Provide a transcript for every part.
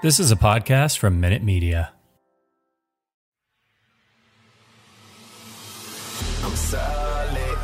This is a podcast from Minute Media. I'm solid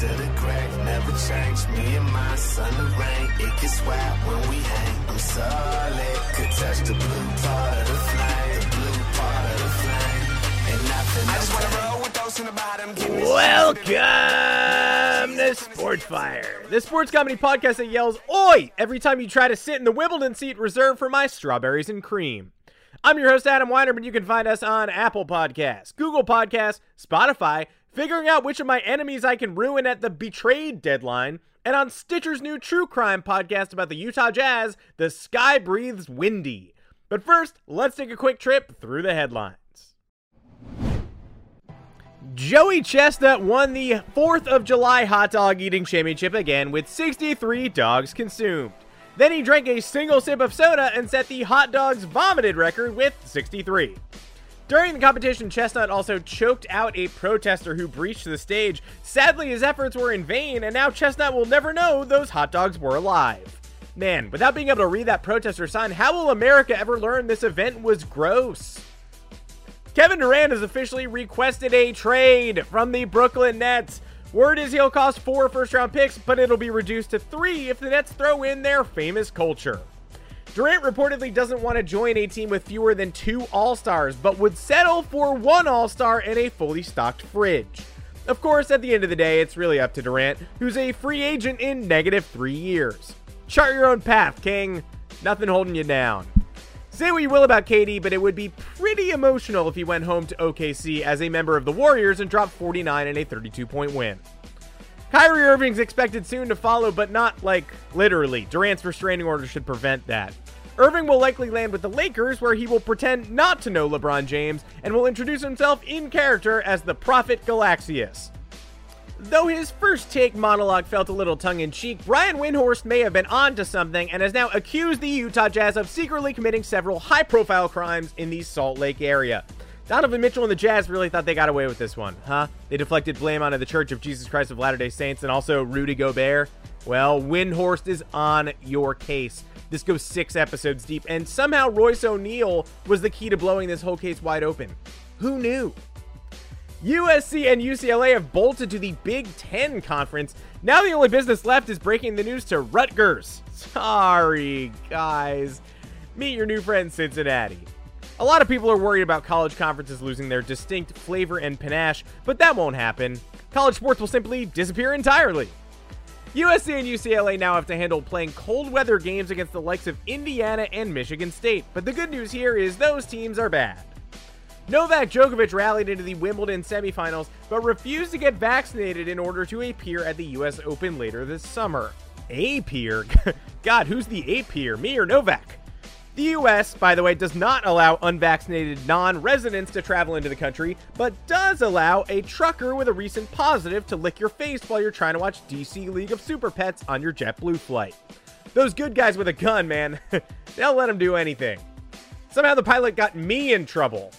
to the crack, never change. Me and my son, the rain, it gets wet when we hang. I'm solid, could touch the blue part of the flame, the blue part of the flame, and nothing. I just wanna roll Welcome to Sports Fire, the sports comedy podcast that yells "Oi!" every time you try to sit in the Wimbledon seat reserved for my strawberries and cream. I'm your host Adam Weinerman. You can find us on Apple Podcasts, Google Podcasts, Spotify, figuring out which of my enemies I can ruin at the betrayed deadline, and on Stitcher's new true crime podcast about the Utah Jazz, The Sky Breathes Windy. But first, let's take a quick trip through the headlines. Joey Chestnut won the 4th of July hot dog eating championship again with 63 dogs consumed. Then he drank a single sip of soda and set the hot dogs vomited record with 63. During the competition, Chestnut also choked out a protester who breached the stage. Sadly, his efforts were in vain, and now Chestnut will never know those hot dogs were alive. Man, without being able to read that protester sign, how will America ever learn this event was gross? Kevin Durant has officially requested a trade from the Brooklyn Nets. Word is he'll cost four first round picks, but it'll be reduced to three if the Nets throw in their famous culture. Durant reportedly doesn't want to join a team with fewer than two All Stars, but would settle for one All Star and a fully stocked fridge. Of course, at the end of the day, it's really up to Durant, who's a free agent in negative three years. Chart your own path, King. Nothing holding you down. Say what you will about KD, but it would be pretty emotional if he went home to OKC as a member of the Warriors and dropped 49 in a 32 point win. Kyrie Irving's expected soon to follow, but not like literally. Durant's restraining order should prevent that. Irving will likely land with the Lakers, where he will pretend not to know LeBron James and will introduce himself in character as the Prophet Galaxius. Though his first take monologue felt a little tongue in cheek, Brian Windhorst may have been onto something and has now accused the Utah Jazz of secretly committing several high profile crimes in the Salt Lake area. Donovan Mitchell and the Jazz really thought they got away with this one, huh? They deflected blame onto the Church of Jesus Christ of Latter day Saints and also Rudy Gobert. Well, Windhorst is on your case. This goes six episodes deep, and somehow Royce O'Neale was the key to blowing this whole case wide open. Who knew? USC and UCLA have bolted to the Big Ten Conference. Now the only business left is breaking the news to Rutgers. Sorry, guys. Meet your new friend, Cincinnati. A lot of people are worried about college conferences losing their distinct flavor and panache, but that won't happen. College sports will simply disappear entirely. USC and UCLA now have to handle playing cold weather games against the likes of Indiana and Michigan State, but the good news here is those teams are bad. Novak Djokovic rallied into the Wimbledon semifinals, but refused to get vaccinated in order to appear at the US Open later this summer. Appear? God, who's the appear? Me or Novak? The US, by the way, does not allow unvaccinated non residents to travel into the country, but does allow a trucker with a recent positive to lick your face while you're trying to watch DC League of Super Pets on your JetBlue flight. Those good guys with a gun, man, they'll let them do anything. Somehow the pilot got me in trouble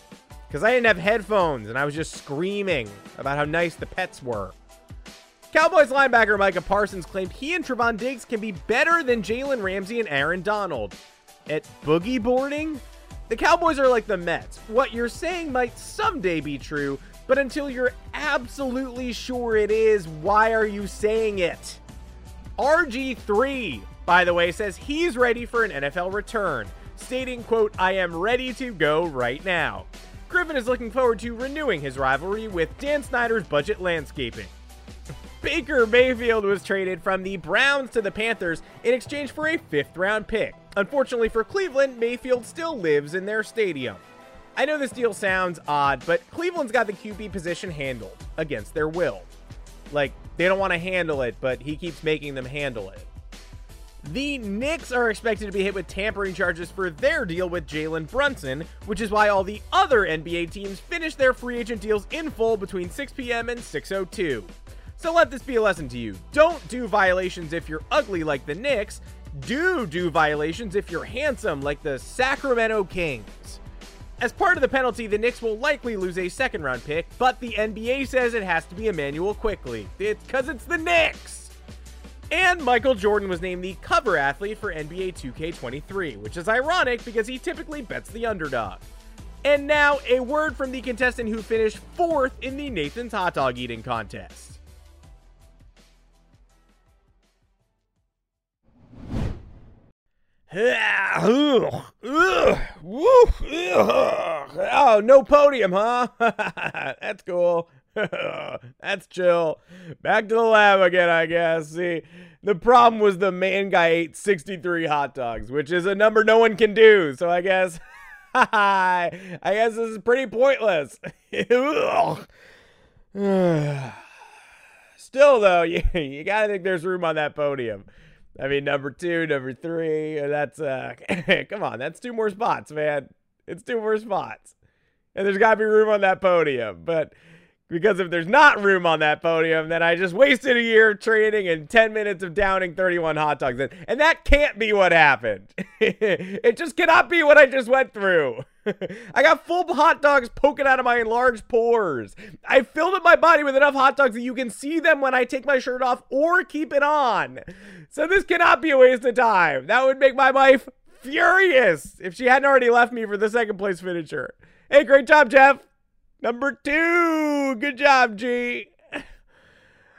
because I didn't have headphones and I was just screaming about how nice the pets were. Cowboys linebacker Micah Parsons claimed he and Trevon Diggs can be better than Jalen Ramsey and Aaron Donald. At boogie boarding? The Cowboys are like the Mets. What you're saying might someday be true, but until you're absolutely sure it is, why are you saying it? RG3, by the way, says he's ready for an NFL return, stating, quote, I am ready to go right now. Griffin is looking forward to renewing his rivalry with Dan Snyder's budget landscaping. Baker Mayfield was traded from the Browns to the Panthers in exchange for a fifth round pick. Unfortunately for Cleveland, Mayfield still lives in their stadium. I know this deal sounds odd, but Cleveland's got the QB position handled against their will. Like, they don't want to handle it, but he keeps making them handle it. The Knicks are expected to be hit with tampering charges for their deal with Jalen Brunson, which is why all the other NBA teams finish their free agent deals in full between 6 p.m. and 6:02. So let this be a lesson to you. Don't do violations if you're ugly like the Knicks. Do do violations if you're handsome like the Sacramento Kings. As part of the penalty, the Knicks will likely lose a second round pick, but the NBA says it has to be Immanuel Quickley. It's because it's the Knicks! And Michael Jordan was named the cover athlete for NBA 2K23, which is ironic because he typically bets the underdog. And now, a word from the contestant who finished fourth in the Nathan's hot dog eating contest. Oh, no podium, huh? That's cool. That's chill. Back to the lab again, I guess. See, the problem was the man guy ate 63 hot dogs, which is a number no one can do. So I guess, I guess this is pretty pointless. Still, though, you, you gotta think there's room on that podium. I mean, number two, number three, that's, uh, come on, that's two more spots, man. It's two more spots. And there's gotta be room on that podium. But, because if there's not room on that podium, then I just wasted a year of training and 10 minutes of downing 31 hot dogs. And, and that can't be what happened. it just cannot be what I just went through. I got full hot dogs poking out of my enlarged pores. I filled up my body with enough hot dogs that you can see them when I take my shirt off or keep it on. So this cannot be a waste of time. That would make my wife furious if she hadn't already left me for the second place finisher. Hey, great job, Jeff. Number two. Good job, G.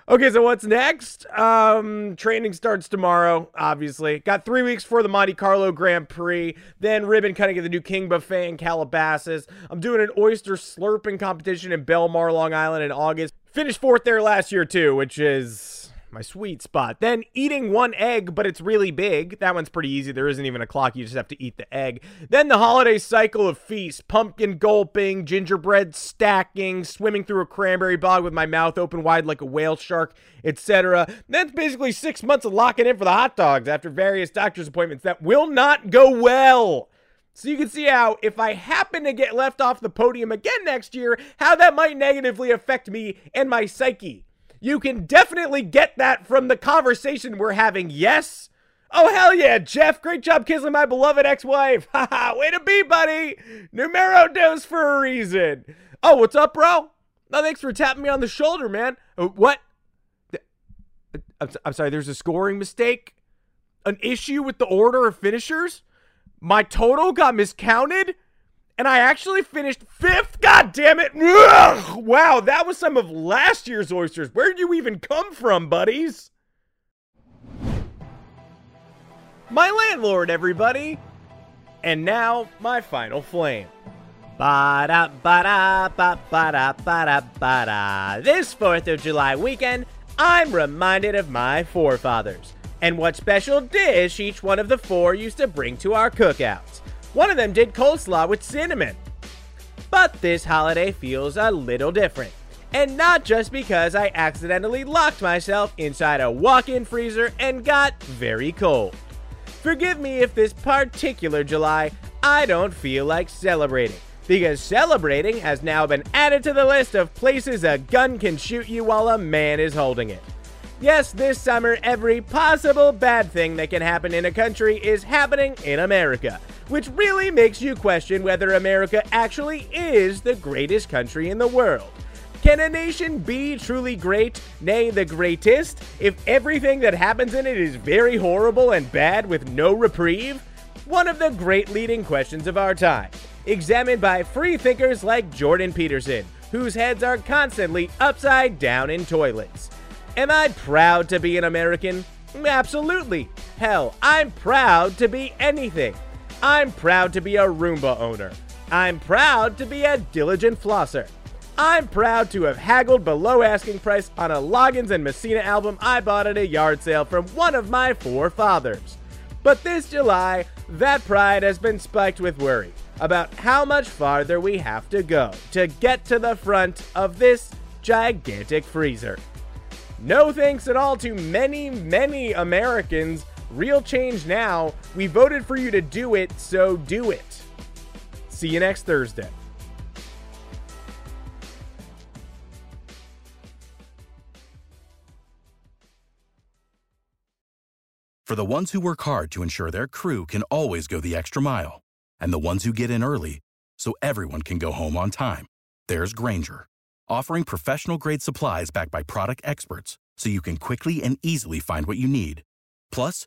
Okay, so what's next? Um, training starts tomorrow, obviously. Got three weeks for the Monte Carlo Grand Prix, then ribbon cutting at the new King Buffet in Calabasas. I'm doing an oyster slurping competition in Belmar, Long Island in August. Finished fourth there last year, too, which is my sweet spot. Then eating one egg, but it's really big. That one's pretty easy. There isn't even a clock. You just have to eat the egg. Then the holiday cycle of feast, pumpkin gulping, gingerbread stacking, swimming through a cranberry bog with my mouth open wide like a whale shark, etc. That's basically six months of locking in for the hot dogs after various doctor's appointments that will not go well. So you can see how, if I happen to get left off the podium again next year, how that might negatively affect me and my psyche. You can definitely get that from the conversation we're having. Yes? Oh, hell yeah, Jeff. Great job kissing my beloved ex wife. Haha, way to be, buddy. Numero dos for a reason. Oh, what's up, bro? No, thanks for tapping me on the shoulder, man. Uh, what? I'm sorry, there's a scoring mistake? An issue with the order of finishers? My total got miscounted? And I actually finished fifth. God damn it. Ugh, wow, that was some of last year's oysters. Where'd you even come from, buddies? My landlord, everybody. And now, my final flame. Ba-da, ba-da, ba-da, ba-da, ba-da. This 4th of July weekend, I'm reminded of my forefathers and what special dish each one of the four used to bring to our cookouts. One of them did coleslaw with cinnamon. But this holiday feels a little different. And not just because I accidentally locked myself inside a walk in freezer and got very cold. Forgive me if this particular July I don't feel like celebrating, because celebrating has now been added to the list of places a gun can shoot you while a man is holding it. Yes, this summer, every possible bad thing that can happen in a country is happening in America, which really makes you question whether America actually is the greatest country in the world. Can a nation be truly great, nay, the greatest, if everything that happens in it is very horrible and bad with no reprieve? One of the great leading questions of our time, examined by free thinkers like Jordan Peterson, whose heads are constantly upside down in toilets. Am I proud to be an American? Absolutely. Hell, I'm proud to be anything. I'm proud to be a Roomba owner. I'm proud to be a diligent flosser. I'm proud to have haggled below asking price on a Loggins and Messina album I bought at a yard sale from one of my forefathers. But this July, that pride has been spiked with worry about how much farther we have to go to get to the front of this gigantic freezer. No thanks at all to many, many Americans Real change now. We voted for you to do it, so do it. See you next Thursday. For the ones who work hard to ensure their crew can always go the extra mile, and the ones who get in early so everyone can go home on time, there's Grainger, offering professional grade supplies backed by product experts so you can quickly and easily find what you need. Plus,